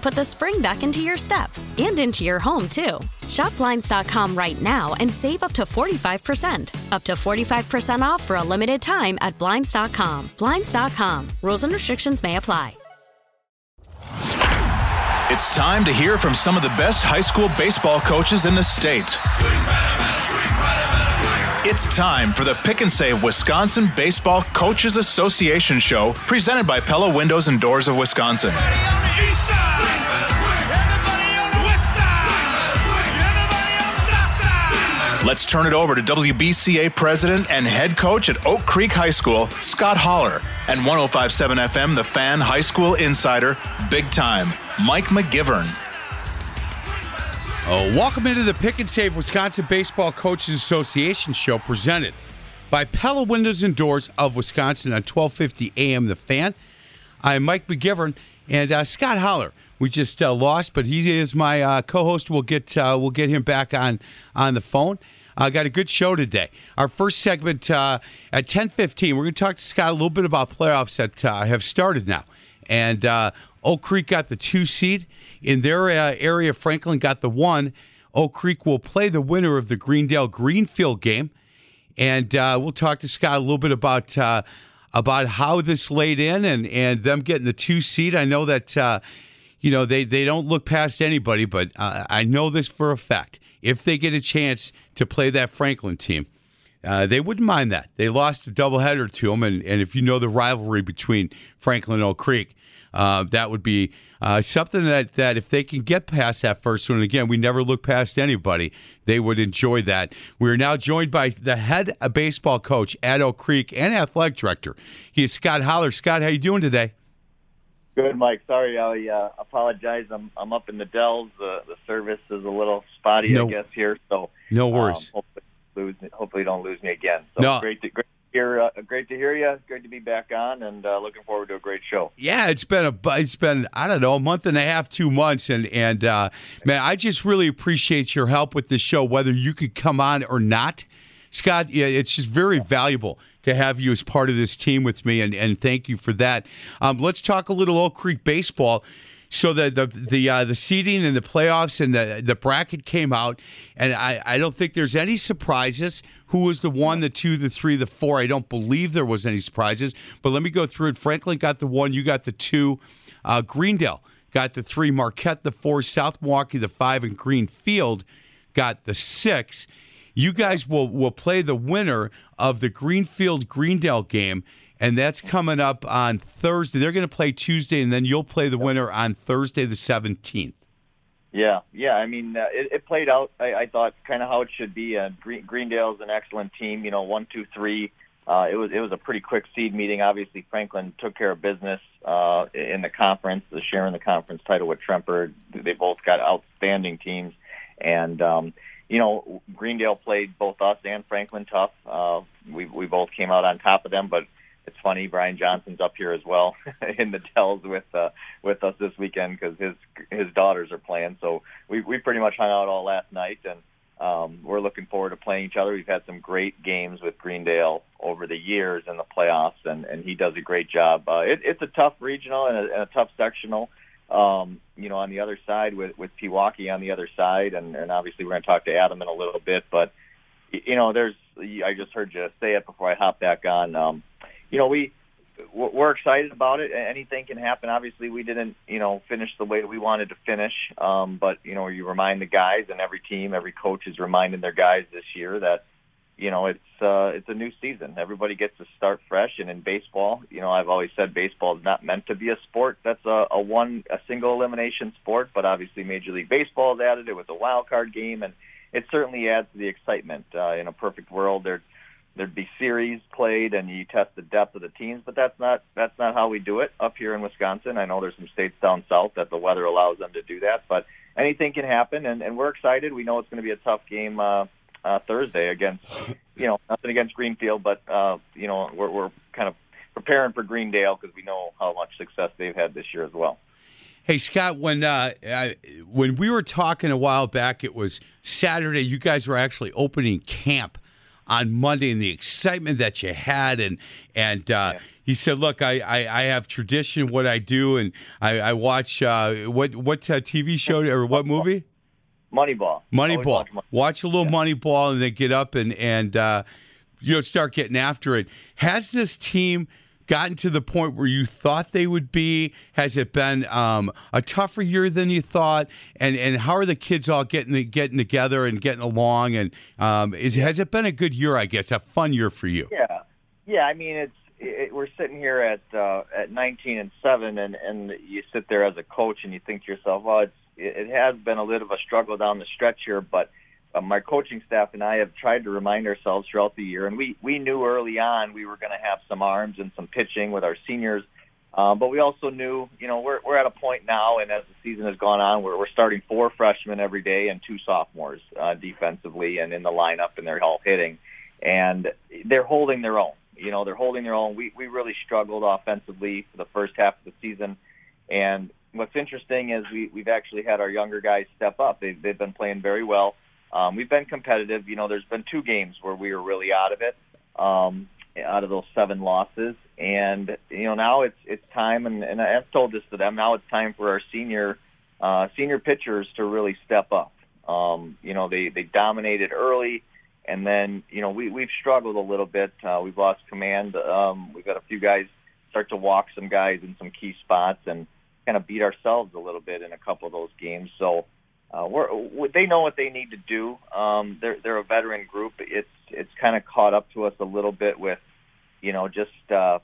put the spring back into your step and into your home, too. Shop Blinds.com right now and save up to 45%. Up to 45% off for a limited time at Blinds.com. Blinds.com. Rules and restrictions may apply. It's time to hear from some of the best high school baseball coaches in the state. It's time for the Pick and Save Wisconsin Baseball Coaches Association show presented by Pella Windows and Doors of Wisconsin. Let's turn it over to WBCA president and head coach at Oak Creek High School, Scott Holler, and 1057 FM, the fan high school insider, big time, Mike McGivern. Oh, welcome into the Pick and Save Wisconsin Baseball Coaches Association show presented by Pella Windows and Doors of Wisconsin on 1250 AM The Fan. I'm Mike McGivern and uh, Scott Holler. We just uh, lost, but he is my uh, co-host. We'll get uh, we'll get him back on on the phone. I got a good show today. Our first segment uh, at 10:15. We're going to talk to Scott a little bit about playoffs that uh, have started now, and Oak Creek got the two seed in their area. Franklin got the one. Oak Creek will play the winner of the Greendale Greenfield game, and we'll talk to Scott a little bit about about how this laid in and and them getting the two seed. I know that uh, you know they they don't look past anybody, but uh, I know this for a fact. If they get a chance to play that Franklin team. Uh, they wouldn't mind that. They lost a doubleheader to them, and, and if you know the rivalry between Franklin and Oak Creek, uh, that would be uh, something that, that if they can get past that first one, again, we never look past anybody, they would enjoy that. We are now joined by the head baseball coach at Oak Creek and athletic director. He is Scott Holler. Scott, how you doing today? Good, Mike. Sorry, I uh, apologize. I'm I'm up in the Dells. Uh, the service is a little spotty, no, I guess here. So no worries. Um, hopefully, lose, hopefully, don't lose me again. So no. great, to, great hear. Uh, great to hear you. Great to be back on, and uh, looking forward to a great show. Yeah, it's been a it's been I don't know a month and a half, two months, and and uh, man, I just really appreciate your help with the show, whether you could come on or not. Scott, yeah, it's just very valuable to have you as part of this team with me, and, and thank you for that. Um, let's talk a little Oak Creek baseball. So the the the uh, the seeding and the playoffs and the the bracket came out, and I, I don't think there's any surprises. Who was the one, the two, the three, the four? I don't believe there was any surprises. But let me go through it. Franklin got the one, you got the two. Uh, Greendale got the three, Marquette the four, South Milwaukee the five, and Greenfield got the six. You guys will will play the winner of the Greenfield Greendale game and that's coming up on Thursday. They're going to play Tuesday, and then you'll play the winner on Thursday, the seventeenth. Yeah, yeah. I mean, uh, it, it played out. I, I thought kind of how it should be. Uh, Green, Greendale's an excellent team. You know, one, two, three. Uh, it was it was a pretty quick seed meeting. Obviously, Franklin took care of business uh, in the conference, the sharing the conference title with Tremper. They both got outstanding teams, and um, you know, Greendale played both us and Franklin tough. Uh, we we both came out on top of them, but it's funny Brian Johnson's up here as well in the Dells with uh, with us this weekend because his his daughters are playing. So we we pretty much hung out all last night and um, we're looking forward to playing each other. We've had some great games with Greendale over the years in the playoffs, and, and he does a great job. Uh, it, it's a tough regional and a, and a tough sectional. Um, you know, on the other side with with Pewaukee on the other side, and, and obviously we're going to talk to Adam in a little bit. But you know, there's I just heard you say it before I hop back on. Um, you know, we we're excited about it. Anything can happen. Obviously, we didn't, you know, finish the way we wanted to finish. Um, but you know, you remind the guys, and every team, every coach is reminding their guys this year that, you know, it's uh, it's a new season. Everybody gets to start fresh. And in baseball, you know, I've always said baseball is not meant to be a sport. That's a, a one a single elimination sport. But obviously, Major League Baseball has added it with a wild card game, and it certainly adds to the excitement. Uh, in a perfect world, there there'd be series played and you test the depth of the teams, but that's not that's not how we do it up here in Wisconsin. I know there's some states down south that the weather allows them to do that, but anything can happen, and, and we're excited. We know it's going to be a tough game uh, uh, Thursday against you know nothing against Greenfield, but uh, you know we're we're kind of preparing for Greendale because we know how much success they've had this year as well. Hey Scott, when uh, I, when we were talking a while back, it was Saturday. You guys were actually opening camp on Monday and the excitement that you had. And and uh, yeah. he said, "Look, I, I, I, have tradition what I do, and I, I watch uh, what what uh, TV show or what movie." Moneyball. Moneyball. Watch, watch a little yeah. Moneyball, and then get up and and uh, you know start getting after it. Has this team? gotten to the point where you thought they would be? Has it been um, a tougher year than you thought? And and how are the kids all getting getting together and getting along? And um, is has it been a good year? I guess a fun year for you. Yeah, yeah. I mean, it's it, we're sitting here at uh, at 19 and seven, and and you sit there as a coach and you think to yourself, well, it's it it has been a little of a struggle down the stretch here, but uh, my coaching staff and I have tried to remind ourselves throughout the year, and we we knew early on we were going to have some arms and some pitching with our seniors, um, but we also knew, you know, we're we're at a point now, and as the season has gone on, we're we're starting four freshmen every day and two sophomores uh, defensively and in the lineup, and they're all hitting, and they're holding their own. You know, they're holding their own. We we really struggled offensively for the first half of the season, and what's interesting is we we've actually had our younger guys step up. They've they've been playing very well um, we've been competitive. You know, there's been two games where we were really out of it, um, out of those seven losses, and you know now it's it's time, and, and I've told this to them. Now it's time for our senior uh, senior pitchers to really step up. Um, you know, they they dominated early, and then you know we we've struggled a little bit. Uh, we've lost command. Um, we've got a few guys start to walk some guys in some key spots, and kind of beat ourselves a little bit in a couple of those games. So uh, we're, they know what they need to do. Um, they're they're a veteran group. It's it's kind of caught up to us a little bit with, you know, just uh,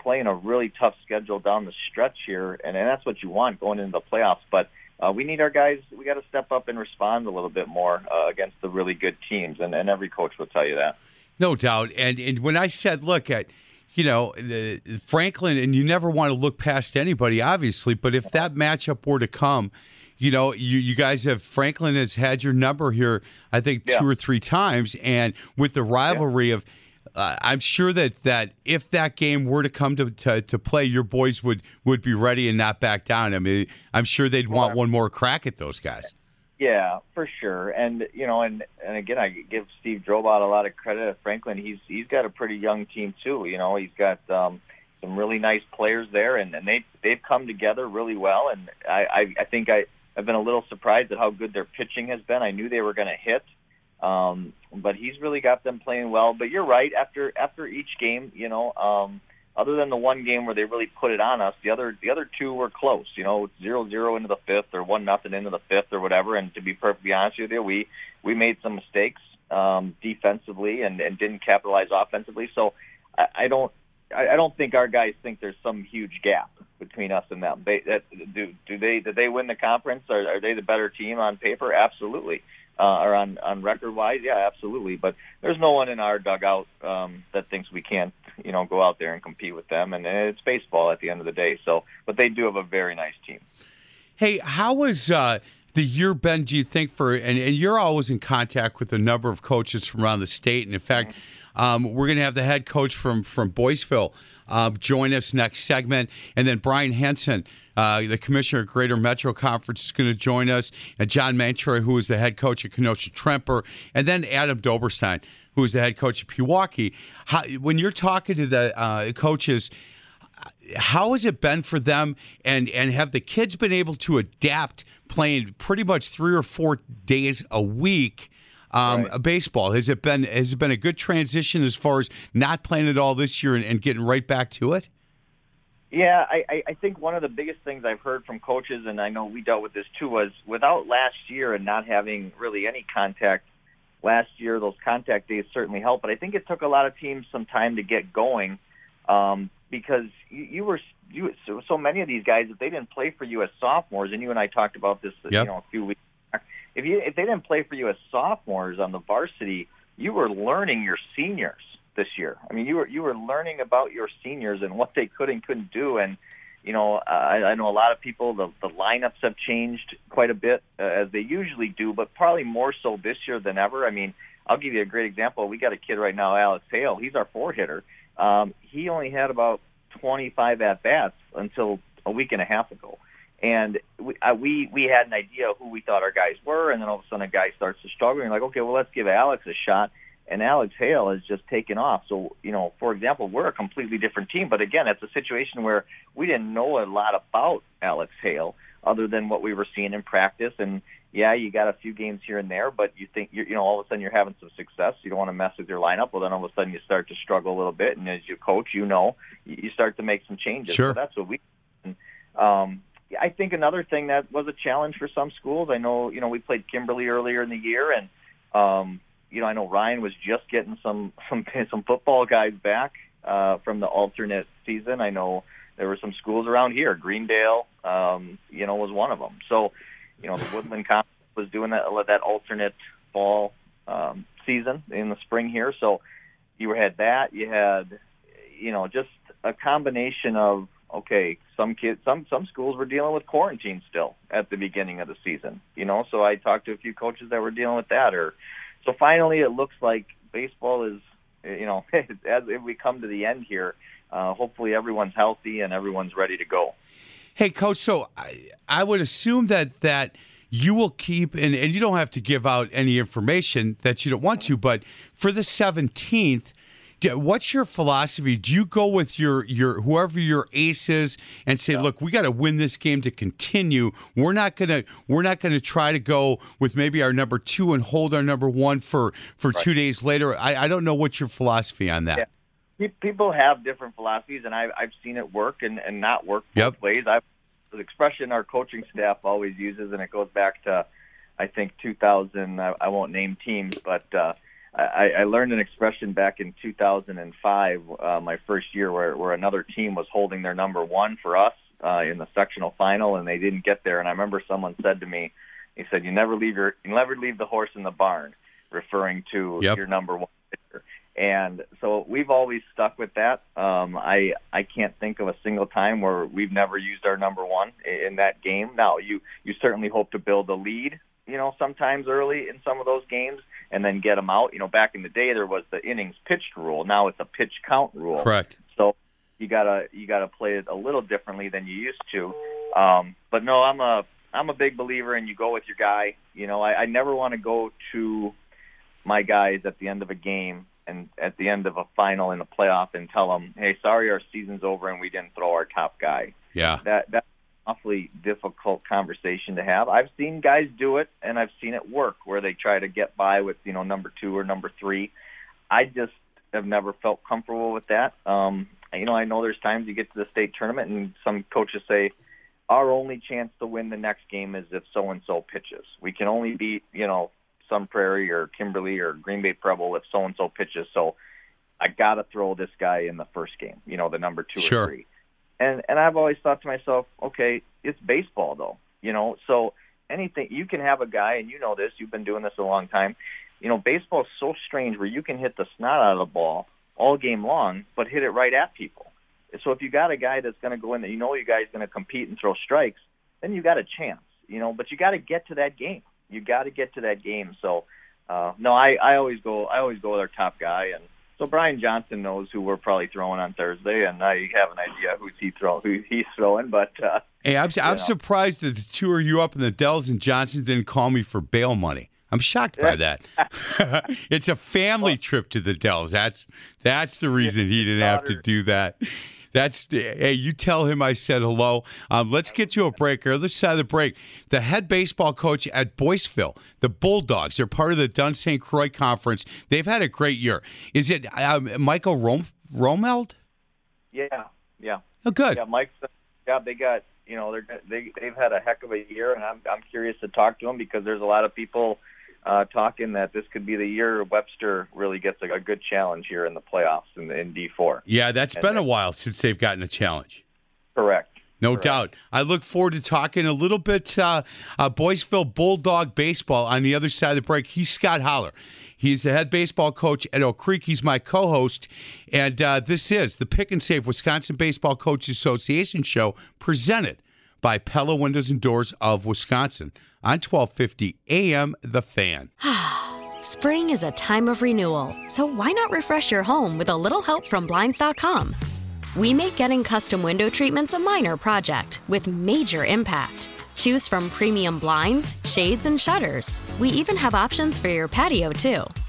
playing a really tough schedule down the stretch here, and, and that's what you want going into the playoffs. But uh, we need our guys. We got to step up and respond a little bit more uh, against the really good teams, and, and every coach will tell you that. No doubt. And and when I said, look at you know, the, Franklin, and you never want to look past anybody, obviously, but if that matchup were to come, you know, you, you guys have Franklin has had your number here, I think yeah. two or three times, and with the rivalry yeah. of. Uh, I'm sure that, that if that game were to come to, to, to, play, your boys would, would be ready and not back down. I mean, I'm sure they'd want one more crack at those guys. Yeah, for sure. And you know, and and again, I give Steve Drobot a lot of credit. Franklin, he's he's got a pretty young team too. You know, he's got um, some really nice players there, and and they they've come together really well. And I I, I think I I've been a little surprised at how good their pitching has been. I knew they were going to hit, um, but he's really got them playing well. But you're right. After after each game, you know, um, other than the one game where they really put it on us, the other the other two were close. You know, zero zero into the fifth or one nothing into the fifth or whatever. And to be perfectly honest with you, we we made some mistakes um, defensively and, and didn't capitalize offensively. So I, I don't I, I don't think our guys think there's some huge gap between us and them. They that, do do they did they win the conference? Are, are they the better team on paper? Absolutely. Uh, or on on record wise, yeah, absolutely. But there's no one in our dugout um, that thinks we can't, you know, go out there and compete with them. And, it's baseball at the end of the day. So, but they do have a very nice team. Hey, how was uh, the year been? Do you think for and, and you're always in contact with a number of coaches from around the state, and in fact. Mm-hmm um, we're going to have the head coach from from Boyceville uh, join us next segment. And then Brian Henson, uh, the commissioner of Greater Metro Conference, is going to join us. And John Mantroy, who is the head coach at Kenosha Tremper. And then Adam Doberstein, who is the head coach of Pewaukee. How, when you're talking to the uh, coaches, how has it been for them and and have the kids been able to adapt playing pretty much three or four days a week um, right. baseball has it been has it been a good transition as far as not playing at all this year and, and getting right back to it yeah I, I think one of the biggest things i've heard from coaches and i know we dealt with this too was without last year and not having really any contact last year those contact days certainly helped but i think it took a lot of teams some time to get going um, because you, you were you so, so many of these guys if they didn't play for you as sophomores, and you and I talked about this yep. you know a few weeks. If you if they didn't play for you as sophomores on the varsity, you were learning your seniors this year. I mean, you were you were learning about your seniors and what they could and couldn't do, and you know, I, I know a lot of people. The the lineups have changed quite a bit uh, as they usually do, but probably more so this year than ever. I mean, I'll give you a great example. We got a kid right now, Alex Hale. He's our four hitter um, he only had about 25 at bats until a week and a half ago, and we, uh, we we had an idea of who we thought our guys were, and then all of a sudden a guy starts to struggle, and you're like, okay, well let's give Alex a shot. And Alex Hale has just taken off. So, you know, for example, we're a completely different team. But again, it's a situation where we didn't know a lot about Alex Hale other than what we were seeing in practice. And yeah, you got a few games here and there, but you think you're, you know all of a sudden you're having some success. You don't want to mess with your lineup. Well, then all of a sudden you start to struggle a little bit, and as your coach, you know, you start to make some changes. Sure. So that's what we. Um, I think another thing that was a challenge for some schools. I know, you know, we played Kimberly earlier in the year, and um, you know, I know Ryan was just getting some some some football guys back uh, from the alternate season. I know there were some schools around here. Greendale, um, you know, was one of them. So you know, the Woodland Conference was doing that that alternate fall um, season in the spring here. So you had that. You had, you know, just a combination of okay, some kids, some some schools were dealing with quarantine still at the beginning of the season. You know, so I talked to a few coaches that were dealing with that. Or so finally, it looks like baseball is, you know, as if we come to the end here. Uh, hopefully, everyone's healthy and everyone's ready to go. Hey, coach. So I, I would assume that that you will keep and, and you don't have to give out any information that you don't want to, but for the seventeenth. What's your philosophy? Do you go with your your whoever your ace is and say, yeah. "Look, we got to win this game to continue. We're not gonna we're not gonna try to go with maybe our number two and hold our number one for for right. two days later." I, I don't know what's your philosophy on that. Yeah. People have different philosophies, and I've I've seen it work and, and not work both yep. ways. I've the expression our coaching staff always uses, and it goes back to, I think 2000. I, I won't name teams, but uh, I, I learned an expression back in 2005, uh, my first year, where where another team was holding their number one for us uh, in the sectional final, and they didn't get there. And I remember someone said to me, he said, "You never leave your you never leave the horse in the barn," referring to yep. your number one pitcher. And so we've always stuck with that. Um, I I can't think of a single time where we've never used our number one in that game. Now you you certainly hope to build a lead, you know, sometimes early in some of those games, and then get them out. You know, back in the day there was the innings pitched rule. Now it's a pitch count rule. Correct. So you gotta you gotta play it a little differently than you used to. Um, but no, I'm a I'm a big believer in you go with your guy. You know, I, I never want to go to my guys at the end of a game and at the end of a final in a playoff and tell them, "Hey, sorry, our season's over and we didn't throw our top guy." Yeah, that that's an awfully difficult conversation to have. I've seen guys do it, and I've seen it work where they try to get by with you know number two or number three. I just have never felt comfortable with that. Um, you know, I know there's times you get to the state tournament and some coaches say, our only chance to win the next game is if so and so pitches. We can only beat, you know, Sun Prairie or Kimberly or Green Bay Preble if so and so pitches. So I got to throw this guy in the first game, you know, the number two sure. or three. And and I've always thought to myself, okay, it's baseball though, you know. So anything you can have a guy, and you know this, you've been doing this a long time. You know, baseball is so strange where you can hit the snot out of the ball all game long, but hit it right at people. So if you got a guy that's going to go in that you know you guys going to compete and throw strikes, then you got a chance, you know. But you got to get to that game you got to get to that game. So, uh, no, I, I always go I always go with our top guy, and So Brian Johnson knows who we're probably throwing on Thursday, and I have an idea who's he throw who he's throwing. But uh, hey, I'm, I'm know. surprised that the two of you up in the Dells and Johnson didn't call me for bail money. I'm shocked by that. it's a family trip to the Dells. That's that's the reason he didn't have to do that. That's hey, you tell him I said hello. Um, let's get to a break. Other side of the break, the head baseball coach at Boyceville, the Bulldogs. They're part of the Dunn St. Croix Conference. They've had a great year. Is it um, Michael Rom- Romheld? Yeah, yeah. Oh, good. Yeah, Mike. Yeah, they got you know they're they they've had a heck of a year, and I'm I'm curious to talk to them because there's a lot of people uh, talking that this could be the year Webster really gets a, a good challenge here in the playoffs in, in D4. Yeah, that's and been a while since they've gotten a challenge. Correct. No Correct. doubt. I look forward to talking a little bit uh, uh, Boyceville Bulldog baseball on the other side of the break. He's Scott Holler. He's the head baseball coach at Oak Creek. He's my co host. And uh, this is the Pick and Save Wisconsin Baseball Coaches Association show presented by Pella Windows and Doors of Wisconsin on 1250 AM The Fan. Spring is a time of renewal, so why not refresh your home with a little help from Blinds.com? We make getting custom window treatments a minor project with major impact. Choose from premium blinds, shades, and shutters. We even have options for your patio, too.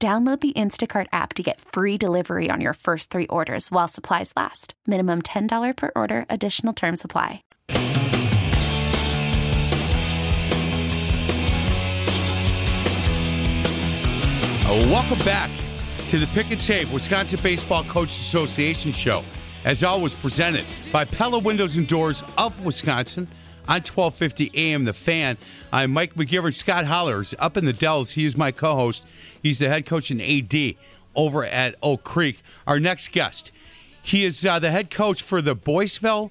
Download the Instacart app to get free delivery on your first three orders while supplies last. Minimum $10 per order, additional term supply. Uh, welcome back to the Pick and Save Wisconsin Baseball Coaches Association show. As always, presented by Pella Windows and Doors of Wisconsin on 1250 AM The Fan. I'm Mike McGivern. Scott Hollers up in the Dells. He is my co host. He's the head coach and AD over at Oak Creek. Our next guest, he is uh, the head coach for the Boyceville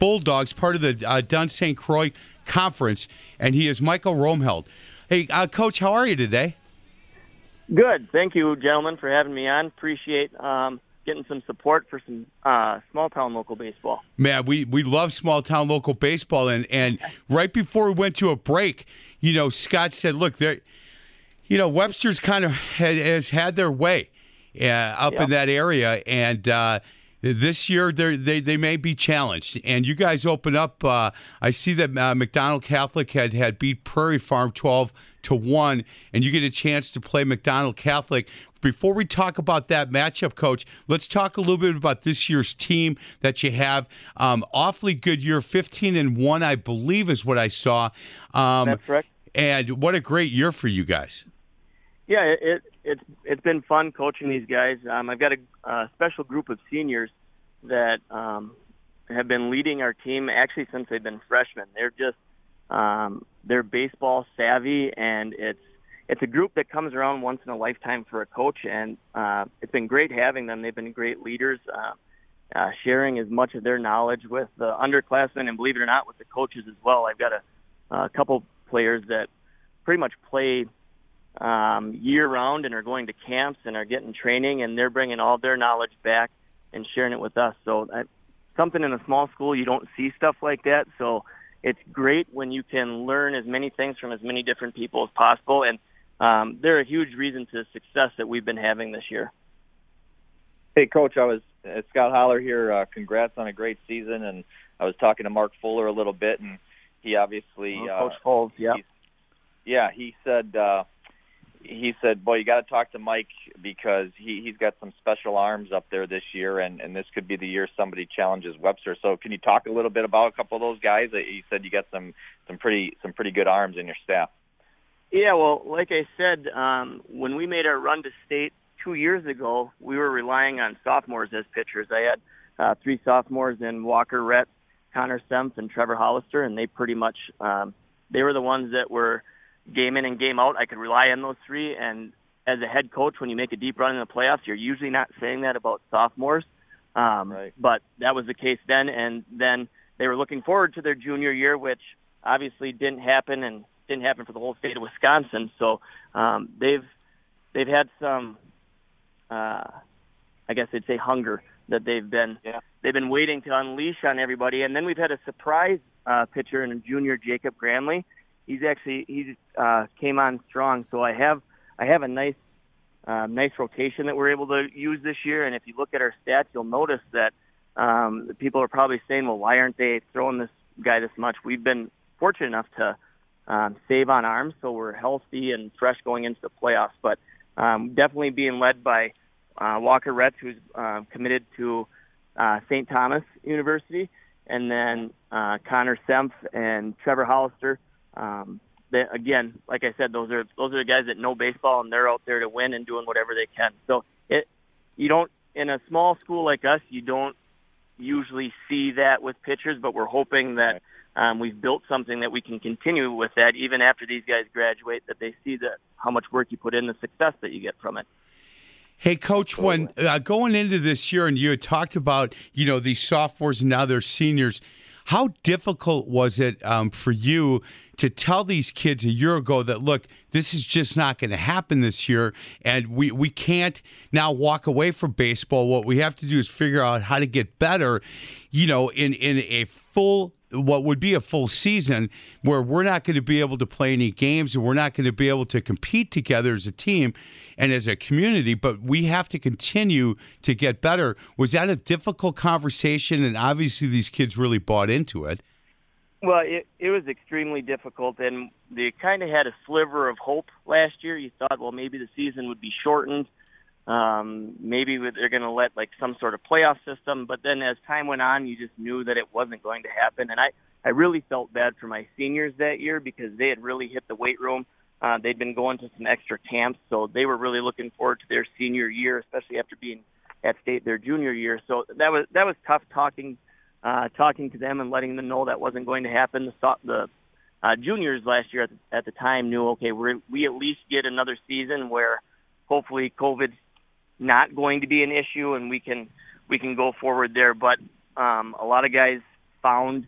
Bulldogs, part of the uh, Dunn St. Croix Conference, and he is Michael Romheld. Hey, uh, Coach, how are you today? Good. Thank you, gentlemen, for having me on. Appreciate um, getting some support for some uh, small town local baseball. Man, we, we love small town local baseball, and, and right before we went to a break, you know, Scott said, "Look, there, you know, Webster's kind of had, has had their way uh, up Yeah. in that area, and." Uh, this year, they're- they they may be challenged, and you guys open up. Uh, I see that uh, McDonell Catholic had had beat Prairie Farm twelve to one, and you get a chance to play McDonell Catholic. Before we talk about that matchup, Coach, let's talk a little bit about this year's team that you have. Um, awfully good year, fifteen and one, I believe, is what I saw. Um, That's correct. And what a great year for you guys. Yeah, it, it it's it's been fun coaching these guys. Um, I've got a, a special group of seniors that um, have been leading our team actually since they've been freshmen. They're just um, they're baseball savvy, and it's it's a group that comes around once in a lifetime for a coach, and uh, it's been great having them. They've been great leaders, uh, uh, sharing as much of their knowledge with the underclassmen, and believe it or not, with the coaches as well. I've got a, a couple players that pretty much play um, year round and are going to camps and are getting training, and they're bringing all their knowledge back and sharing it with us. So I, something in a small school you don't see stuff like that. So it's great when you can learn as many things from as many different people as possible, and um, they're a huge reason to success that we've been having this year. Hey, coach, I was Uh, Scott Holler here. Uh, congrats on a great season. And I was talking to Mark Fuller a little bit, and he obviously oh, Coach uh, Foles, yeah, yeah, he said uh, he said, "Boy, you got to talk to Mike because he he's got some special arms up there this year, and and this could be the year somebody challenges Webster." So, can you talk a little bit about a couple of those guys? He said you got some some pretty some pretty good arms in your staff. Yeah, well, like I said, um, when we made our run to state two years ago, we were relying on sophomores as pitchers. I had uh, three sophomores in Walker Retz, Connor Semp, and Trevor Hollister, and they pretty much um, they were the ones that were game in and game out. I could rely on those three. And as a head coach, when you make a deep run in the playoffs, you're usually not saying that about sophomores. Um, right. But that was the case then. And then they were looking forward to their junior year, which obviously didn't happen and didn't happen for the whole state of Wisconsin. So um, they've they've had some, uh, I guess I'd say hunger that they've been yeah. they've been waiting to unleash on everybody. And then we've had a surprise uh, pitcher in a junior, Jacob Granley he's actually he uh, came on strong. So I have I have a nice uh, nice rotation that we're able to use this year. And if you look at our stats, you'll notice that um, people are probably saying, well, why aren't they throwing this guy this much? We've been fortunate enough to um, save on arms, so we're healthy and fresh going into the playoffs. But um, definitely being led by uh, Walker Retz, who's uh, committed to uh, St. Thomas University, and then uh, Connor Semp and Trevor Hollister um, they, again, like I said, those are those are the guys that know baseball and they're out there to win and doing whatever they can. So it you don't in a small school like us, you don't usually see that with pitchers, but we're hoping that um, we've built something that we can continue with that even after these guys graduate. That they see that how much work you put in, the success that you get from it. Hey, Coach, when uh, going into this year, and you had talked about you know these sophomores and now they're seniors how difficult was it um, for you to tell these kids a year ago that look, this is just not going to happen this year, and we we can't now walk away from baseball. What we have to do is figure out how to get better, you know, in in a full what would be a full season where we're not going to be able to play any games and we're not going to be able to compete together as a team and as a community, but we have to continue to get better. Was that a difficult conversation? And obviously, these kids really bought into it. Well, it, it was extremely difficult, and they kind of had a sliver of hope last year. You thought, well, maybe the season would be shortened um, maybe they're going to let like some sort of playoff system, but then as time went on, you just knew that it wasn't going to happen. And I, I really felt bad for my seniors that year because they had really hit the weight room. Uh, they'd been going to some extra camps, so they were really looking forward to their senior year, especially after being at state their junior year. So that was that was tough talking, uh, talking to them and letting them know that wasn't going to happen. The the uh, juniors last year at the, at the time knew okay, we we at least get another season where hopefully COVID not going to be an issue, and we can we can go forward there. But um, a lot of guys found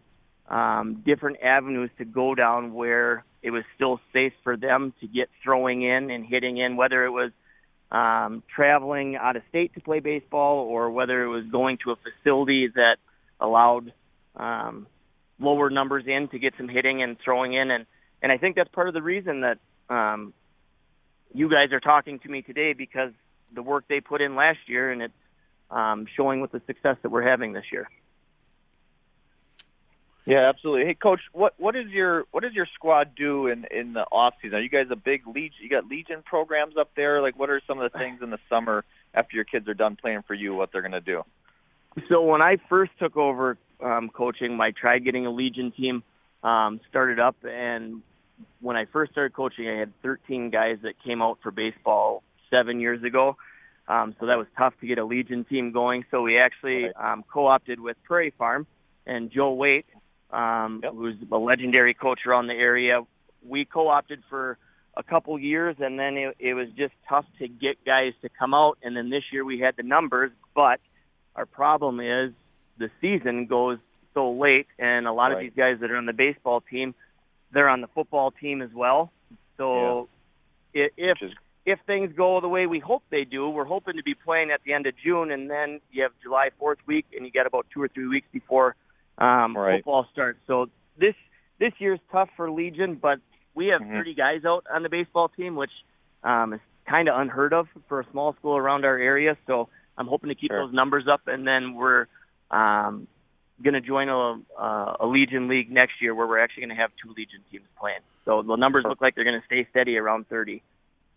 um, different avenues to go down where it was still safe for them to get throwing in and hitting in, whether it was um, traveling out of state to play baseball or whether it was going to a facility that allowed um, lower numbers in to get some hitting and throwing in. And, and I think that's part of the reason that um, you guys are talking to me today because the work they put in last year, and it's um, showing with the success that we're having this year. Yeah, absolutely. Hey, coach, what what is your what does your squad do in in the off season? Are you guys a big legion? You got legion programs up there. Like, what are some of the things in the summer after your kids are done playing for you? What they're going to do? So when I first took over um, coaching, I tried getting a legion team um, started up, and when I first started coaching, I had 13 guys that came out for baseball seven years ago. Um, so that was tough to get a Legion team going. So we actually um, co-opted with Prairie Farm and Joe Waite, um, yep. who's a legendary coach around the area. We co-opted for a couple years, and then it, it was just tough to get guys to come out. And then this year we had the numbers, but our problem is the season goes so late, and a lot right. of these guys that are on the baseball team, they're on the football team as well. So yeah. if if things go the way we hope they do, we're hoping to be playing at the end of June, and then you have July 4th week, and you got about two or three weeks before um, right. football starts. So this this year's tough for Legion, but we have mm-hmm. 30 guys out on the baseball team, which um, is kind of unheard of for a small school around our area. So I'm hoping to keep Sure. those numbers up, and then we're um, going to join a, uh, a Legion league next year where we're actually going to have two Legion teams playing. So the numbers look like they're going to stay steady around 30.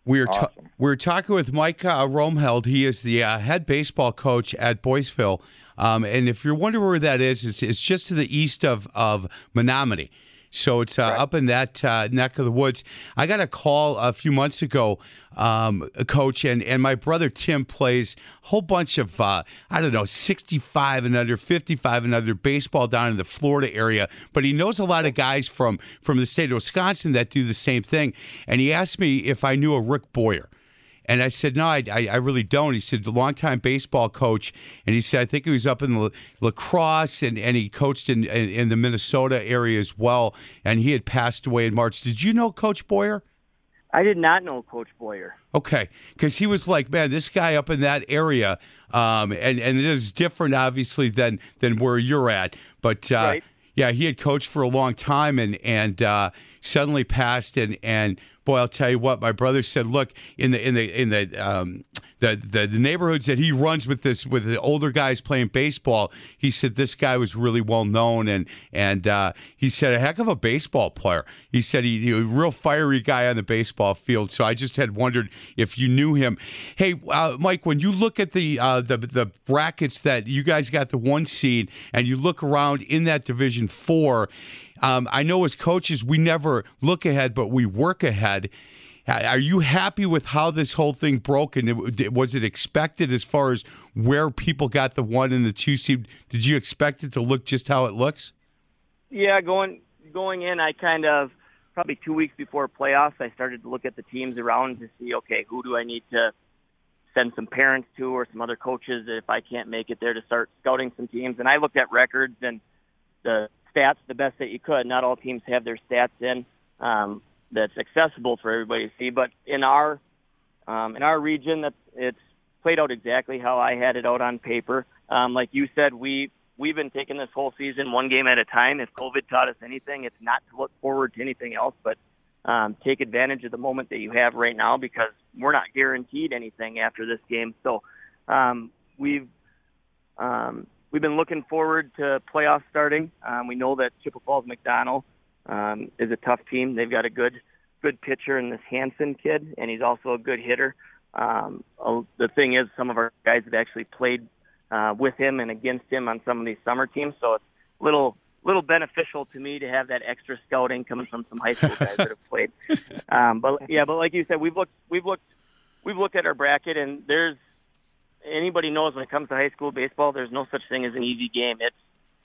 We're ta- we're talking with Mike uh, Romheld. He is the uh, head baseball coach at Boyceville. Um, and if you're wondering where that is, it's, it's just to the east of of Menomonie. So it's uh, up in that uh, neck of the woods. I got a call a few months ago, um, coach, and, and my brother Tim plays a whole bunch of, uh, I don't know, 65 and under, 55 and under baseball down in the Florida area. But he knows a lot of guys from, from the state of Wisconsin that do the same thing. And he asked me if I knew a Rick Boyer. And I said, no, I, I, I really don't. He said, the longtime baseball coach. And he said, I think he was up in la- lacrosse and, and he coached in, in, in the Minnesota area as well. And he had passed away in March. Did you know Coach Boyer? I did not know Coach Boyer. Okay, because he was like, man, this guy up in that area, um, and and it is different, obviously, than than where you're at. But uh, Right. yeah, he had coached for a long time, and and uh, suddenly passed. And and boy, I'll tell you what, my brother said, look in the in the in the um, the, the the neighborhoods that he runs with this with the older guys playing baseball. He said this guy was really well known, and and uh, he said a heck of a baseball player. He said he, he a real fiery guy on the baseball field. So I just had wondered if you knew him. Hey, uh, Mike, when you look at the uh, the the brackets that you guys got the one seed, and you look around in that Division Four. Um, I know as coaches, we never look ahead, but we work ahead. Are you happy with how this whole thing broke? And it, was it expected as far as where people got the one and the two seed? Did you expect it to look just how it looks? Yeah, going going in, I kind of probably two weeks before playoffs, I started to look at the teams around to see, okay, who do I need to send some parents to or some other coaches if I can't make it there to start scouting some teams. And I looked at records and the stats the best that you could. Not all teams have their stats in um, that's accessible for everybody to see, but in our um, in our region, that's it's played out exactly how I had it out on paper. Um, like you said, we we've been taking this whole season one game at a time. If COVID taught us anything, it's not to look forward to anything else, but um, take advantage of the moment that you have right now because we're not guaranteed anything after this game. So um, we've um, we've been looking forward to playoffs starting. Um, we know that Chippewa Falls McDonell um, is a tough team. They've got a good good pitcher in this Hanson kid, and he's also a good hitter. Um, uh, the thing is, some of our guys have actually played uh, with him and against him on some of these summer teams, so it's a little little beneficial to me to have that extra scouting coming from some high school guys that have played. Um, but yeah, but like you said, we've looked we've looked we've looked at our bracket, and there's anybody knows when it comes to high school baseball, there's no such thing as an easy game. It's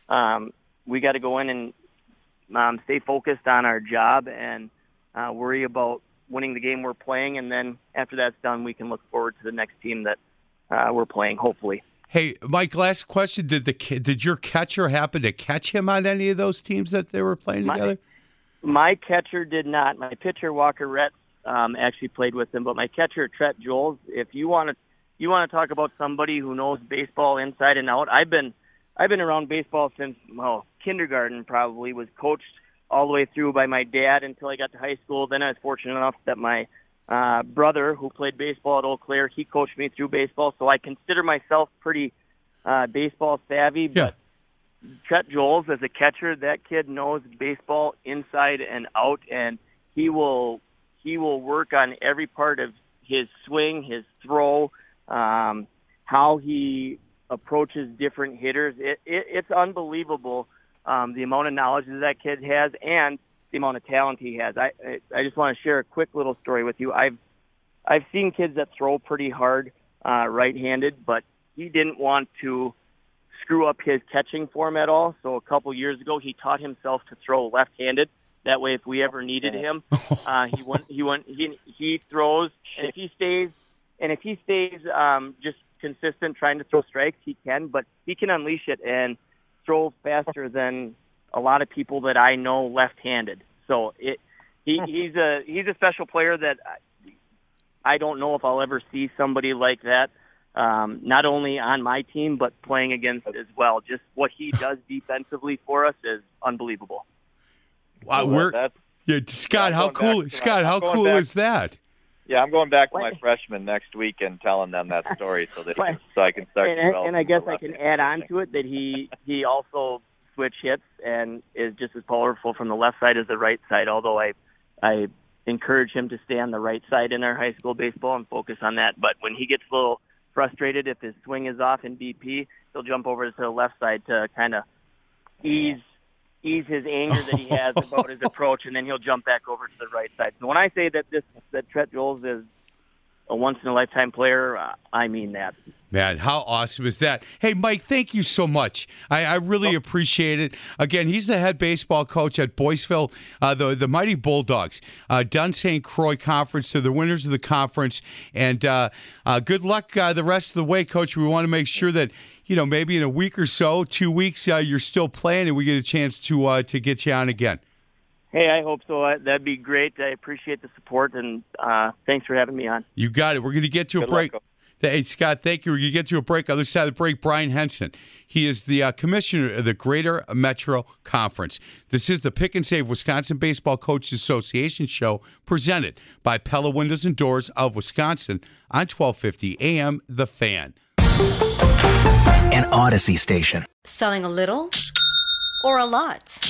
um, we got to go in and um, stay focused on our job and uh, worry about winning the game we're playing, and then after that's done, we can look forward to the next team that uh, we're playing. Hopefully. Hey, Mike. Last question: Did the did your catcher happen to catch him on any of those teams that they were playing My- together? My catcher did not. My pitcher Walker Retz um, actually played with him, but my catcher Trent Joels. If you want to, you want to talk about somebody who knows baseball inside and out. I've been, I've been around baseball since well kindergarten. Probably was coached all the way through by my dad until I got to high school. Then I was fortunate enough that my uh, brother, who played baseball at Eau Claire, he coached me through baseball. So I consider myself pretty uh, baseball savvy. Yeah. But Chet Joels as a catcher, that kid knows baseball inside and out, and he will he will work on every part of his swing, his throw, um, how he approaches different hitters. It, it, it's unbelievable um, the amount of knowledge that that kid has and the amount of talent he has. I I just want to share a quick little story with you. I've I've seen kids that throw pretty hard uh, right-handed, but he didn't want to screw up his catching form at all. So a couple years ago, he taught himself to throw left-handed. That way, if we ever needed him, uh, he went. He went. He he throws, and if he stays, and if he stays um, just consistent, trying to throw strikes, he can. But he can unleash it and throw faster than a lot of people that I know left-handed. So it he he's a he's a special player that I, I don't know if I'll ever see somebody like that. Um, not only on my team, but playing against as well. Just what he does defensively for us is unbelievable. Wow, Well, we're, that's yeah, Scott, how cool, Scott, how cool back- is that? Yeah, I'm going back to my freshmen next week and telling them that story so that so I can start. and, and I guess I can add on to it that he he also switch hits and is just as powerful from the left side as the right side. Although I I encourage him to stay on the right side in our high school baseball and focus on that. But when he gets a little frustrated if his swing is off in BP, he'll jump over to the left side to kind of ease ease his anger that he has about his approach, and then he'll jump back over to the right side. So when I say that this that Trent Jones is a once in a lifetime player, uh, I mean that. Man, how awesome is that? Hey, Mike, thank you so much. I, I really appreciate it. Again, he's the head baseball coach at Boyceville, uh, the the Mighty Bulldogs, uh, Dunn St. Croix Conference. To the winners of the conference, and uh, uh, good luck uh, the rest of the way, Coach. We want to make sure that you know maybe in a week or so, two weeks, uh, you're still playing, and we get a chance to uh, to get you on again. Hey, I hope so. That'd be great. I appreciate the support, and uh, thanks for having me on. You got it. We're going to get to a Good luck, break. Coach. Hey, Scott, thank you. We're going to get to a break. Other side of the break, Brian Henson. He is the uh, commissioner of the Greater Metro Conference. This is the Pick and Save Wisconsin Baseball Coaches Association show presented by Pella Windows and Doors of Wisconsin on 1250 AM The Fan. An Audacy station. Selling a little or a lot?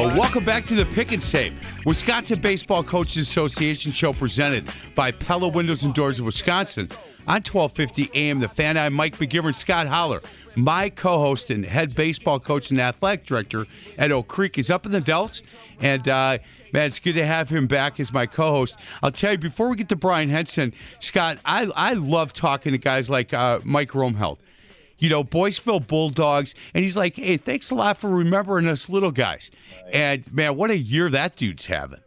welcome back to the Pick and Save, Wisconsin Baseball Coaches Association show presented by Pella Windows and Doors of Wisconsin on 1250 AM. The fan, I'm Mike McGivern, Scott Holler, my co-host and head baseball coach and athletic director at Oak Creek, is up in the Dells, and uh, man, it's good to have him back as my co-host. I'll tell you before we get to Brian Henson, Scott, I I love talking to guys like uh, Mike Romheld you know, Boyceville Bulldogs. And he's like, hey, thanks a lot for remembering us little guys. And man, what a year that dude's having.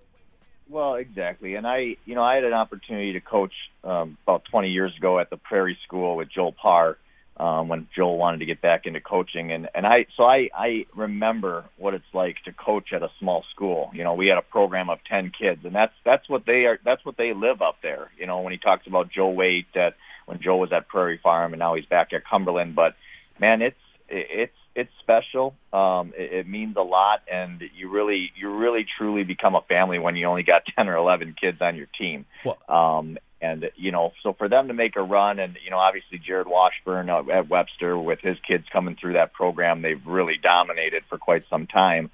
Well, exactly. And I, you know, I had an opportunity to coach um, about 20 years ago at the Prairie School with Joel Parr um, when Joel wanted to get back into coaching. And, and I, so I, I remember what it's like to coach at a small school. You know, we had a program of 10 kids and that's, that's what they are, that's what they live up there. You know, when he talks about Joe Waite that when Joe was at Prairie Farm and now he's back at Cumberland, but man, it's, it's, it's special. Um, it, it means a lot, and you really, you really, truly become a family when you only got ten or eleven kids on your team. Well- Um, and you know, so for them to make a run, and you know, obviously Jared Washburn uh, at Webster with his kids coming through that program, they've really dominated for quite some time.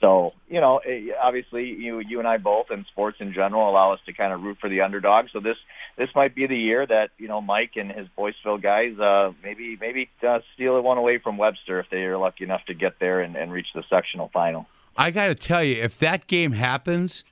So you know, eh, obviously you, you and I both, and sports in general, allow us to kind of root for the underdog. So this, this might be the year that you know Mike and his Boyceville guys, uh, maybe, maybe uh, steal one away from Webster if they are lucky enough to get there and, and reach the sectional final. I got to tell you, if that game happens,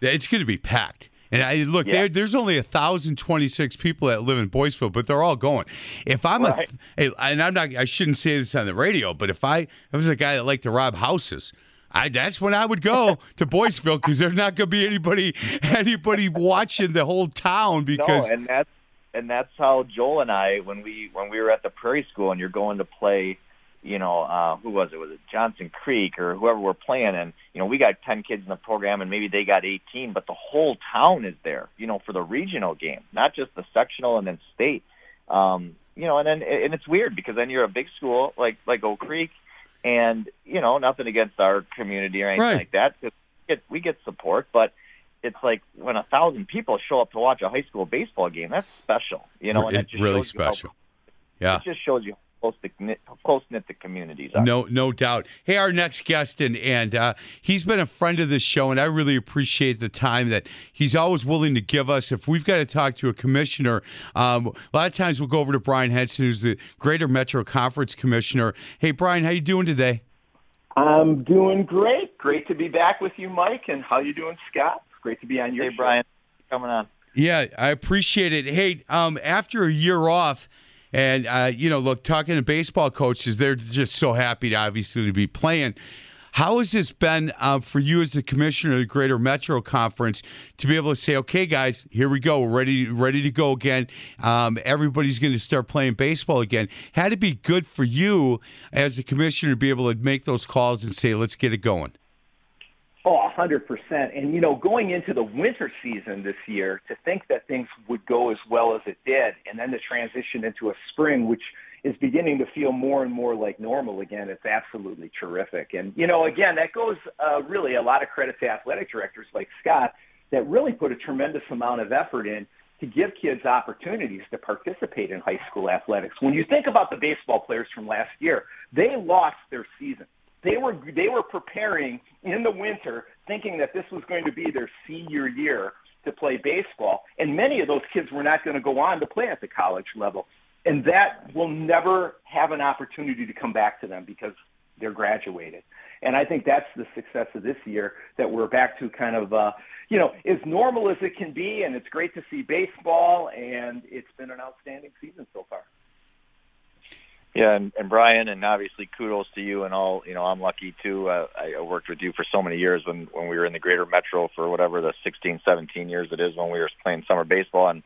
it's going to be packed. And I look, Yeah. there, there's only thousand twenty six people that live in Boyceville, but they're all going. If I'm Right. a, and I'm not, I shouldn't say this on the radio, but if I, if I was a guy that liked to rob houses, I, that's when I would go to Boyceville because there's not going to be anybody, anybody watching the whole town because no, and that's and that's how Joel and I when we when we were at the Prairie School and you're going to play, you know, uh who was it? Was it Johnson Creek or whoever we're playing and you know, we got 10 kids in the program and maybe they got 18, but the whole town is there, you know, for the regional game, not just the sectional and then state. Um, you know, and then and it's weird because then you're a big school like like Oak Creek and you know, nothing against our community or anything Right. like that. We get, we get support, but it's like when a thousand people show up to watch a high school baseball game. That's special, you know. and it's just really you how- special. Yeah. It just shows you close knit, close knit the communities are. No, no doubt. Hey, our next guest, and and uh, he's been a friend of the show, and I really appreciate the time that he's always willing to give us. If we've got to talk to a commissioner, um, a lot of times we'll go over to Brian Henson, who's the Greater Metro Conference Commissioner. Hey, Brian, how you doing today? I'm doing great. Great to be back with you, Mike. And how you doing, Scott? Great to be on your Hey, show. Brian, coming on. Yeah, I appreciate it. Hey, um, after a year off, and uh, you know, look, talking to baseball coaches, they're just so happy to obviously to be playing. How has this been uh, for you as the commissioner of the Greater Metro Conference to be able to say, "Okay, guys, here we go, we're ready, ready to go again. Um, everybody's going to start playing baseball again." Had to be good for you as the commissioner to be able to make those calls and say, "Let's get it going." Oh, a 100%. And, you know, going into the winter season this year, to think that things would go as well as it did, and then the transition into a spring, which is beginning to feel more and more like normal again, it's absolutely terrific. And, you know, again, that goes uh, really a lot of credit to athletic directors like Scott that really put a tremendous amount of effort in to give kids opportunities to participate in high school athletics. When you think about the baseball players from last year, they lost their season. They were they were preparing in the winter, thinking that this was going to be their senior year to play baseball, and many of those kids were not going to go on to play at the college level, and that will never have an opportunity to come back to them because they're graduated. And I think that's the success of this year that we're back to kind of, uh, you know, as normal as it can be. And it's great to see baseball, and it's been an outstanding season so far. Yeah, and, and Brian, and obviously kudos to you and all. You know, I'm lucky too. Uh, I worked with you for so many years when when we were in the Greater Metro for whatever the 16, 17 years it is when we were playing summer baseball, and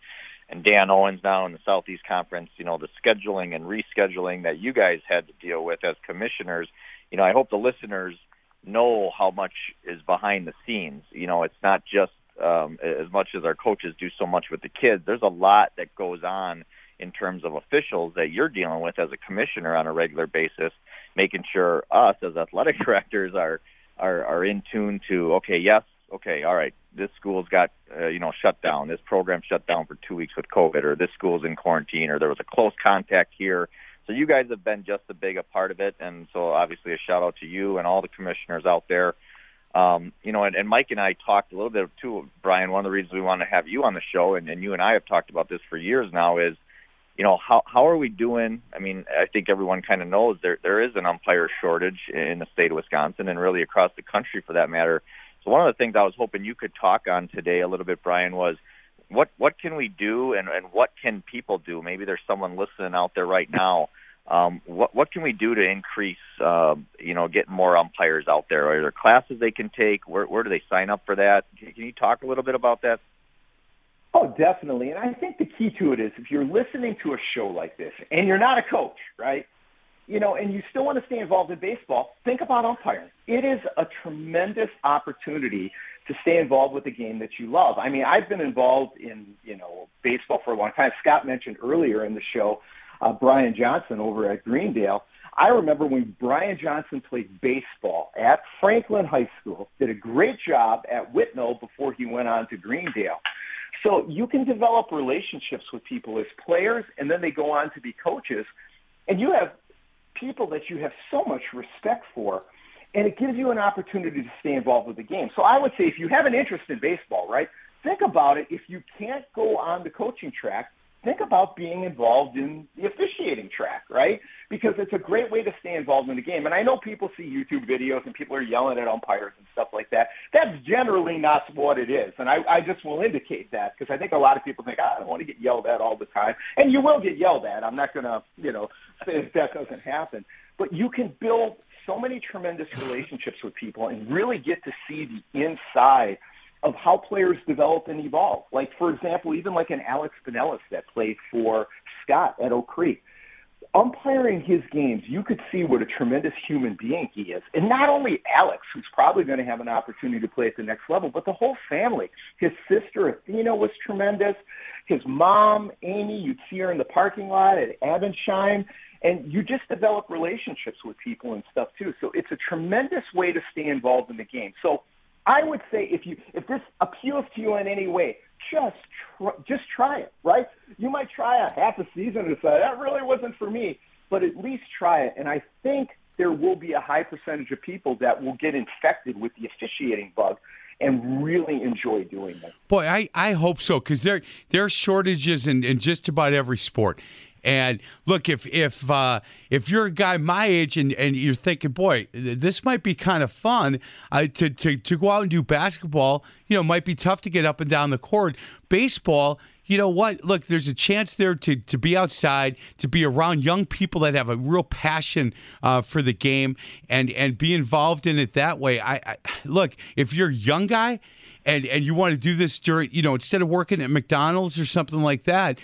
and Dan Owens now in the Southeast Conference. You know, the scheduling and rescheduling that you guys had to deal with as commissioners. You know, I hope the listeners know how much is behind the scenes. You know, it's not just um, as much as our coaches do so much with the kids. There's a lot that goes on in terms of officials that you're dealing with as a commissioner on a regular basis, making sure us as athletic directors are are, are in tune to okay, yes, okay, all right, this school's got uh, you know shut down, this program shut down for two weeks with COVID, or this school's in quarantine, or there was a close contact here. So you guys have been just as big a part of it, and so obviously a shout out to you and all the commissioners out there. Um, you know, and, and Mike and I talked a little bit too, Brian. One of the reasons we want to have you on the show, and, and you and I have talked about this for years now, is you know how how are we doing? I mean, I think everyone kind of knows there there is an umpire shortage in the state of Wisconsin and really across the country for that matter. So one of the things I was hoping you could talk on today a little bit, Brian, was what what can we do and and what can people do? Maybe there's someone listening out there right now. Um, what what can we do to increase, uh, you know, getting more umpires out there? Are there classes they can take? Where where do they sign up for that? Can, can you talk a little bit about that? Oh, definitely. And I think the key to it is if you're listening to a show like this and you're not a coach, right? You know, and you still want to stay involved in baseball, think about umpiring. It is a tremendous opportunity to stay involved with the game that you love. I mean, I've been involved in, you know, baseball for a long time. Scott mentioned earlier in the show uh, Brian Johnson over at Greendale. I remember when Brian Johnson played baseball at Franklin High School, did a great job at Whitnall before he went on to Greendale. So you can develop relationships with people as players, and then they go on to be coaches, and you have people that you have so much respect for, and it gives you an opportunity to stay involved with the game. So I would say if you have an interest in baseball, right, think about it. If you can't go on the coaching track, think about being involved in the officiating track, right? Because it's a great way to stay involved in the game. And I know people see YouTube videos and people are yelling at umpires and stuff like that. That's generally not what it is. And I, I just will indicate that because I think a lot of people think, oh, I don't want to get yelled at all the time. And you will get yelled at. I'm not going to, you know, say that, that doesn't happen. But you can build so many tremendous relationships with people and really get to see the inside of how players develop and evolve. Like, for example, even like an Alex Binelas that played for Scott at Oak Creek. Umpiring his games, you could see what a tremendous human being he is. And not only Alex, who's probably going to have an opportunity to play at the next level, but the whole family. His sister, Athena, was tremendous. His mom, Amy, you'd see her in the parking lot at Abendschein and you just develop relationships with people and stuff too. So it's a tremendous way to stay involved in the game. So I would say if you if this appeals to you in any way, just try, just try it. Right? You might try a half a season and say that really wasn't for me, but at least try it. And I think there will be a high percentage of people that will get infected with the officiating bug and really enjoy doing it. Boy, I, I hope so because there there are shortages in, in just about every sport. And look, if if uh, if you're a guy my age and, and you're thinking, boy, this might be kind of fun uh, to, to to go out and do basketball, you know, might be tough to get up and down the court. Baseball, you know what? Look, there's a chance there to to be outside, to be around young people that have a real passion uh, for the game, and and be involved in it that way. I, I look, if you're a young guy, and and you want to do this during, you know, instead of working at McDonald's or something like that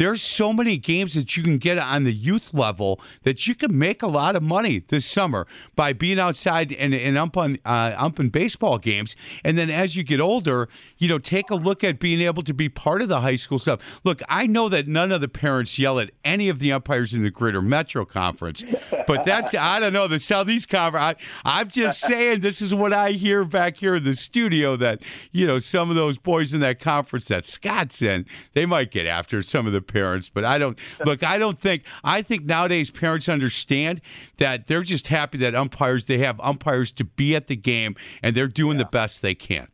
there's so many games that you can get on the youth level that you can make a lot of money this summer by being outside and, and umping, uh, umping baseball games. And then as you get older, you know, take a look at being able to be part of the high school stuff. Look, I know that none of the parents yell at any of the umpires in the Greater Metro Conference, but that's I don't know the Southeast Conference. I, I'm just saying this is what I hear back here in the studio that you know some of those boys in that conference that Scott's in, they might get after some of the parents, but I don't look. I don't think. I think nowadays parents understand that they're just happy that umpires they have umpires to be at the game and they're doing yeah. the best they can.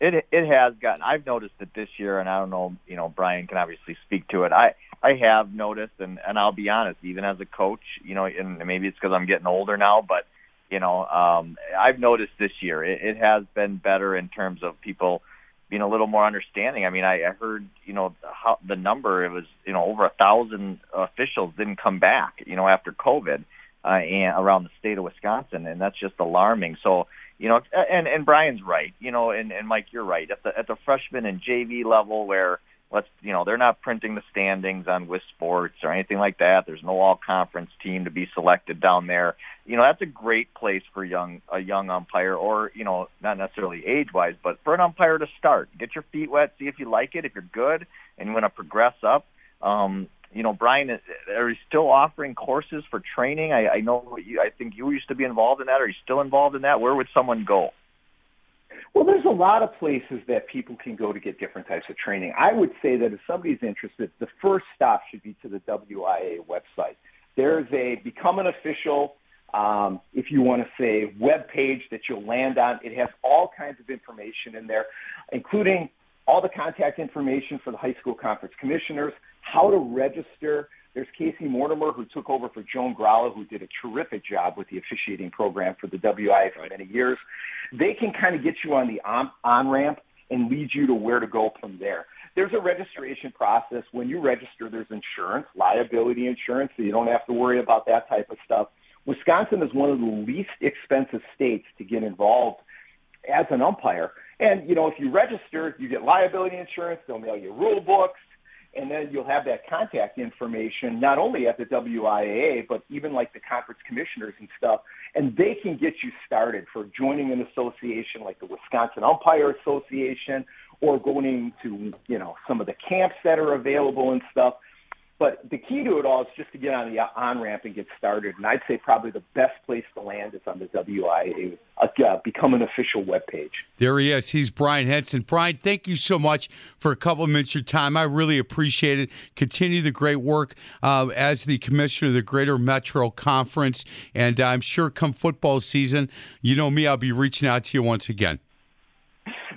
It it has gotten. I've noticed it this year, and I don't know. You know, Brian can obviously speak to it. I I have noticed, and and I'll be honest, even as a coach, you know, and maybe it's because I'm getting older now, but you know, um, I've noticed this year it, it has been better in terms of people being a little more understanding. I mean, I, I heard, you know, how the number it was, you know, over a thousand officials didn't come back, you know, after COVID, uh, and around the state of Wisconsin, and that's just alarming. So, you know, and and Brian's right, you know, and and Mike, you're right at the at the freshman and JV level where let's you know they're not printing the standings on WIS Sports or anything like that. There's no all conference team to be selected down there. You know that's a great place for young a young umpire, or you know not necessarily age wise, but for an umpire to start, get your feet wet, see if you like it. If you're good and you want to progress up, um, you know Brian, are you still offering courses for training? I, I know you, I think you used to be involved in that. Are you still involved in that? Where would someone go? Well, there's a lot of places that people can go to get different types of training. I would say that if somebody's interested, the first stop should be to the WIAA website. There's a become an official, um, if you want to say, web page that you'll land on. It has all kinds of information in there, including all the contact information for the high school conference commissioners, how to register, there's Casey Mortimer, who took over for Joan Gralla, who did a terrific job with the officiating program for the WIAA for many years. They can kind of get you on the on ramp and lead you to where to go from there. There's a registration process. When you register, there's insurance, liability insurance, so you don't have to worry about that type of stuff. Wisconsin is one of the least expensive states to get involved as an umpire. And, you know, if you register, you get liability insurance, they'll mail you rule books, and then you'll have that contact information not only at the WIAA but even like the conference commissioners and stuff, and they can get you started for joining an association like the Wisconsin Umpire Association or going to you know some of the camps that are available and stuff. But the key to it all is just to get on the on ramp and get started. And I'd say probably the best place to land is on the WIAA, uh, become an official web page. There he is. He's Brian Henson. Brian, thank you so much for a couple of minutes of your time. I really appreciate it. Continue the great work uh, as the commissioner of the Greater Metro Conference. And I'm sure come football season, you know me, I'll be reaching out to you once again.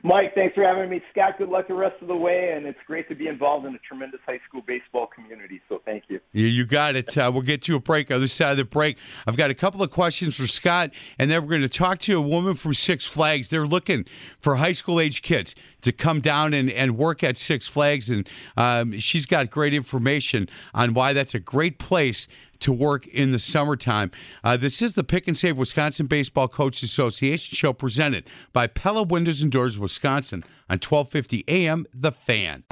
Mike, thanks for having me. Scott, good luck the rest of the way, and it's great to be involved in a tremendous high school baseball community. So thank you. Yeah, you got it. Uh, we'll get to a break. Other side of the break, I've got a couple of questions for Scott, and then we're going to talk to a woman from Six Flags. They're looking for high school age kids to come down and, and work at Six Flags, and um, she's got great information on why that's a great place to work in the summertime. Uh, this is the Pick and Save Wisconsin Baseball Coaches Association show presented by Pella Windows and Doors Wisconsin on 1250 AM The Fan.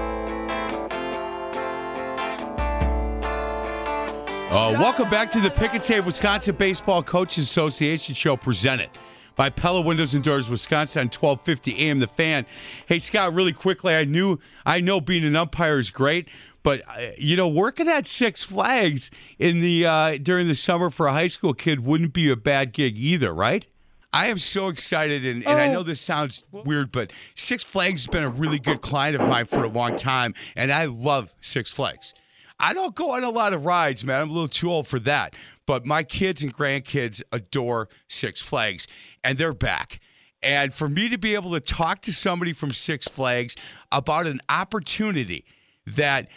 Uh, welcome back to the Pick and Save Wisconsin Baseball Coaches Association show presented by Pella Windows and Doors Wisconsin on 1250 AM The Fan. Hey Scott, really quickly, I knew I know being an umpire is great, but uh, you know, working at Six Flags in the uh, during the summer for a high school kid wouldn't be a bad gig either, right? I am so excited, and, and I know this sounds weird, but Six Flags has been a really good client of mine for a long time, and I love Six Flags. I don't go on a lot of rides, man. I'm a little too old for that. But my kids and grandkids adore Six Flags, and they're back. And for me to be able to talk to somebody from Six Flags about an opportunity that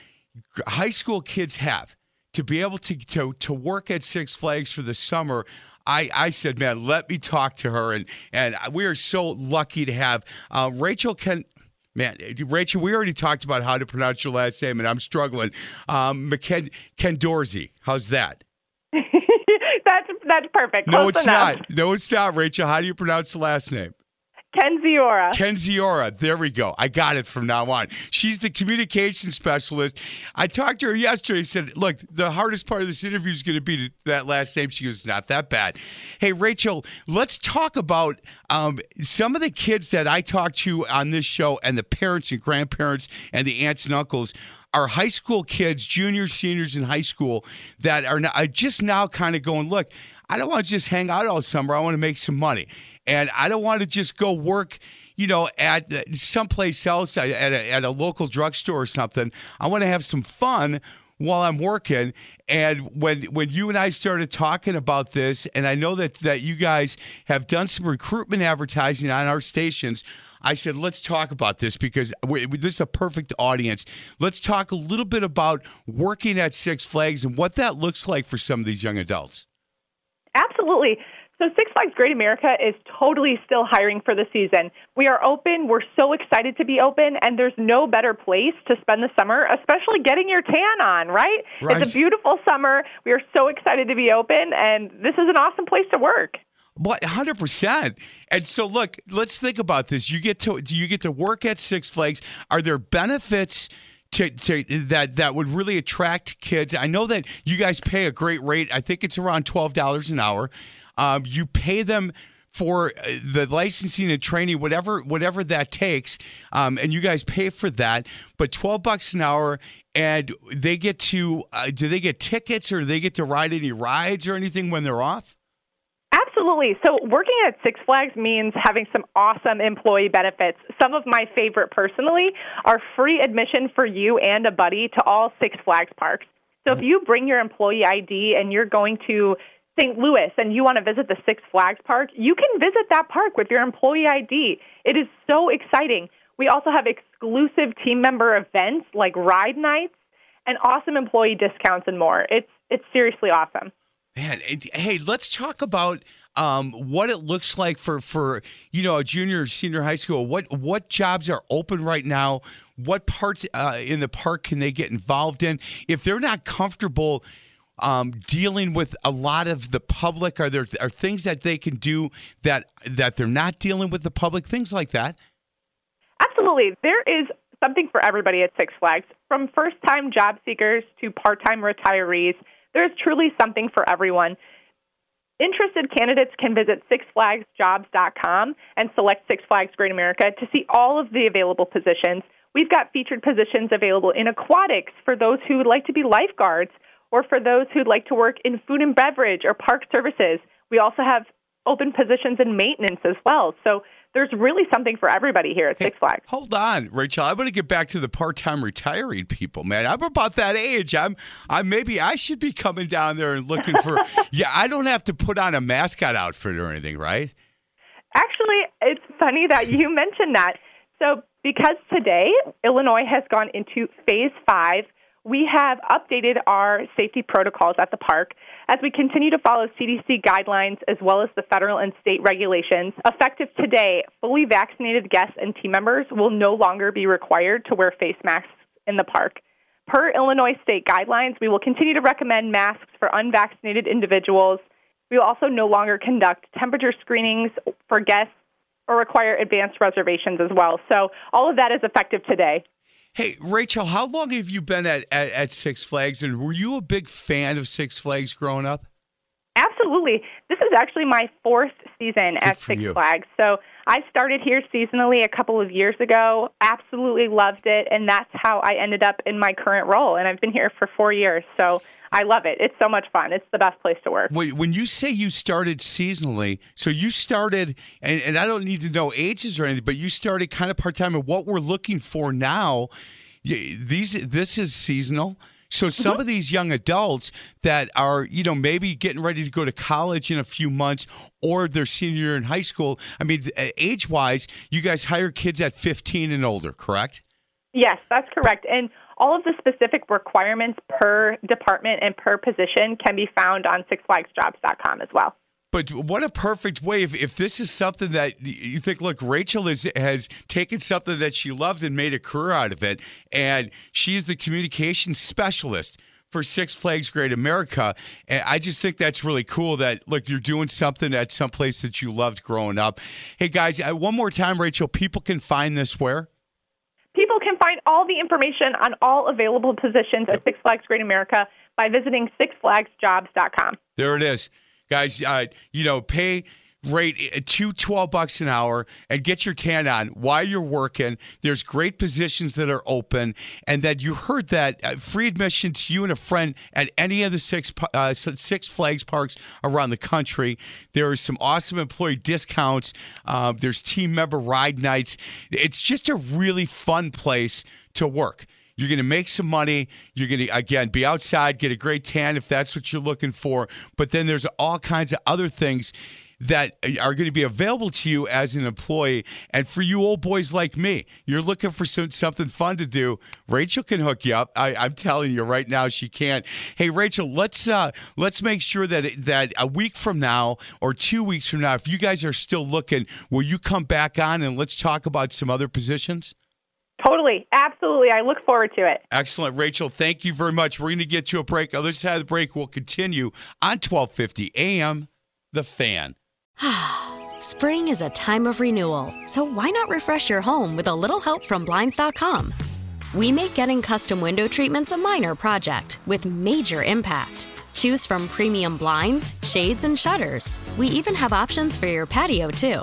high school kids have to be able to, to, to work at Six Flags for the summer, I, I said, man, let me talk to her. And, and we are so lucky to have uh, Rachel Ken. Man, Rachel, we already talked about how to pronounce your last name, and I'm struggling. Um, McKen, Ken Dorsey, how's that? that's that's perfect. no, Close it's enough. not. No, it's not, Rachel. How do you pronounce the last name? Ken Ziora. Ken Ziora. There we go. I got it from now on. She's the communication specialist. I talked to her yesterday. Said, look, the hardest part of this interview is going to be that last name. She goes, it's not that bad. Hey, Rachel, let's talk about um, some of the kids that I talked to on this show and the parents and grandparents and the aunts and uncles are high school kids, juniors, seniors in high school that are, now, are just now kind of going, look, I don't want to just hang out all summer. I want to make some money. And I don't want to just go work, you know, at someplace else, at a, at a local drugstore or something. I want to have some fun while I'm working. And when when you and I started talking about this, and I know that that you guys have done some recruitment advertising on our stations, I said let's talk about this because we, this is a perfect audience. Let's talk a little bit about working at Six Flags and what that looks like for some of these young adults. Absolutely. So Six Flags Great America is totally still hiring for the season. We are open. We're so excited to be open, and there's no better place to spend the summer, especially getting your tan on, right? Right. It's a beautiful summer. We are so excited to be open, and this is an awesome place to work. What hundred percent. And so, look, let's think about this. You get to do you get to work at Six Flags? Are there benefits? To, to that that would really attract kids. I know that you guys pay a great rate. I think it's around twelve dollars an hour. Um, you pay them for uh, the licensing and training, whatever whatever that takes, um, and you guys pay for that. But twelve bucks an hour, and they get to uh, do they get tickets or do they get to ride any rides or anything when they're off? Absolutely. So, working at Six Flags means having some awesome employee benefits. Some of my favorite personally are free admission for you and a buddy to all Six Flags parks. So, if you bring your employee ID and you're going to St. Louis and you want to visit the Six Flags park, you can visit that park with your employee ID. It is so exciting. We also have exclusive team member events like ride nights and awesome employee discounts and more. It's it's seriously awesome. Man, it- hey, let's talk about um, what it looks like for for you know a junior or senior high school. What what jobs are open right now? What parts uh, in the park can they get involved in? If they're not comfortable um, dealing with a lot of the public, are there are things that they can do that that they're not dealing with the public? Things like that. Absolutely. There is something for everybody at Six Flags, from first time job seekers to part time retirees. There's truly something for everyone. Interested candidates can visit sixflagsjobs.com and select Six Flags Great America to see all of the available positions. We've got featured positions available in aquatics for those who would like to be lifeguards or for those who'd like to work in food and beverage or park services. We also have open positions in maintenance as well. So there's really something for everybody here at Six Flags. Hold on, Rachel. I want to get back to the part-time retiring people, man. I'm about that age. I'm, I maybe I should be coming down there and looking for. yeah, I don't have to put on a mascot outfit or anything, right? Actually, it's funny that you mentioned that. So, because today Illinois has gone into phase five, we have updated our safety protocols at the park as we continue to follow CDC guidelines as well as the federal and state regulations. Effective today, fully vaccinated guests and team members will no longer be required to wear face masks in the park. Per Illinois state guidelines, we will continue to recommend masks for unvaccinated individuals. We will also no longer conduct temperature screenings for guests or require advanced reservations as well. So all of that is effective today. Hey, Rachel, how long have you been at, at, at Six Flags? And were you a big fan of Six Flags growing up? Absolutely. This is actually my fourth season Good at Six you. Flags. So I started here seasonally a couple of years ago. Absolutely loved it, and that's how I ended up in my current role. And I've been here for four years, so I love it. It's so much fun. It's the best place to work. Wait, when you say you started seasonally, so you started, and, and I don't need to know ages or anything, but you started kind of part time. And what we're looking for now, these this is seasonal. So mm-hmm. some of these young adults that are, you know, maybe getting ready to go to college in a few months, or their senior year in high school. I mean, uh, age wise, you guys hire kids at 15 and older, correct? Yes, that's correct. And all of the specific requirements per department and per position can be found on sixflagsjobs.com as well. But what a perfect way if, if this is something that you think, look, Rachel is, has taken something that she loves and made a career out of it, and she is the communications specialist for Six Flags Great America. And I just think that's really cool that, look, you're doing something at some place that you loved growing up. Hey, guys, uh, one more time, Rachel, people can find this where? People can find all the information on all available positions at Six Flags Great America by visiting sixflagsjobs.com. There it is, guys. Uh, you know, pay rate uh, two twelve bucks an hour and get your tan on while you're working. There's great positions that are open, and that you heard that uh, free admission to you and a friend at any of the six uh, Six Flags parks around the country. There are some awesome employee discounts. Uh, there's team member ride nights. It's just a really fun place to work. You're going to make some money. You're going to, again, be outside, get a great tan if that's what you're looking for. But then there's all kinds of other things that are going to be available to you as an employee. And for you old boys like me, you're looking for some, something fun to do. Rachel can hook you up. I, I'm telling you right now, she can't. Hey, Rachel, let's uh, let's make sure that that a week from now or two weeks from now, if you guys are still looking, will you come back on and let's talk about some other positions? Totally. Absolutely. I look forward to it. Excellent, Rachel. Thank you very much. We're going to get you a break. Other side of the break we'll continue on 1250 AM, The Fan. Spring is a time of renewal, so why not refresh your home with a little help from Blinds.com? We make getting custom window treatments a minor project with major impact. Choose from premium blinds, shades, and shutters. We even have options for your patio, too.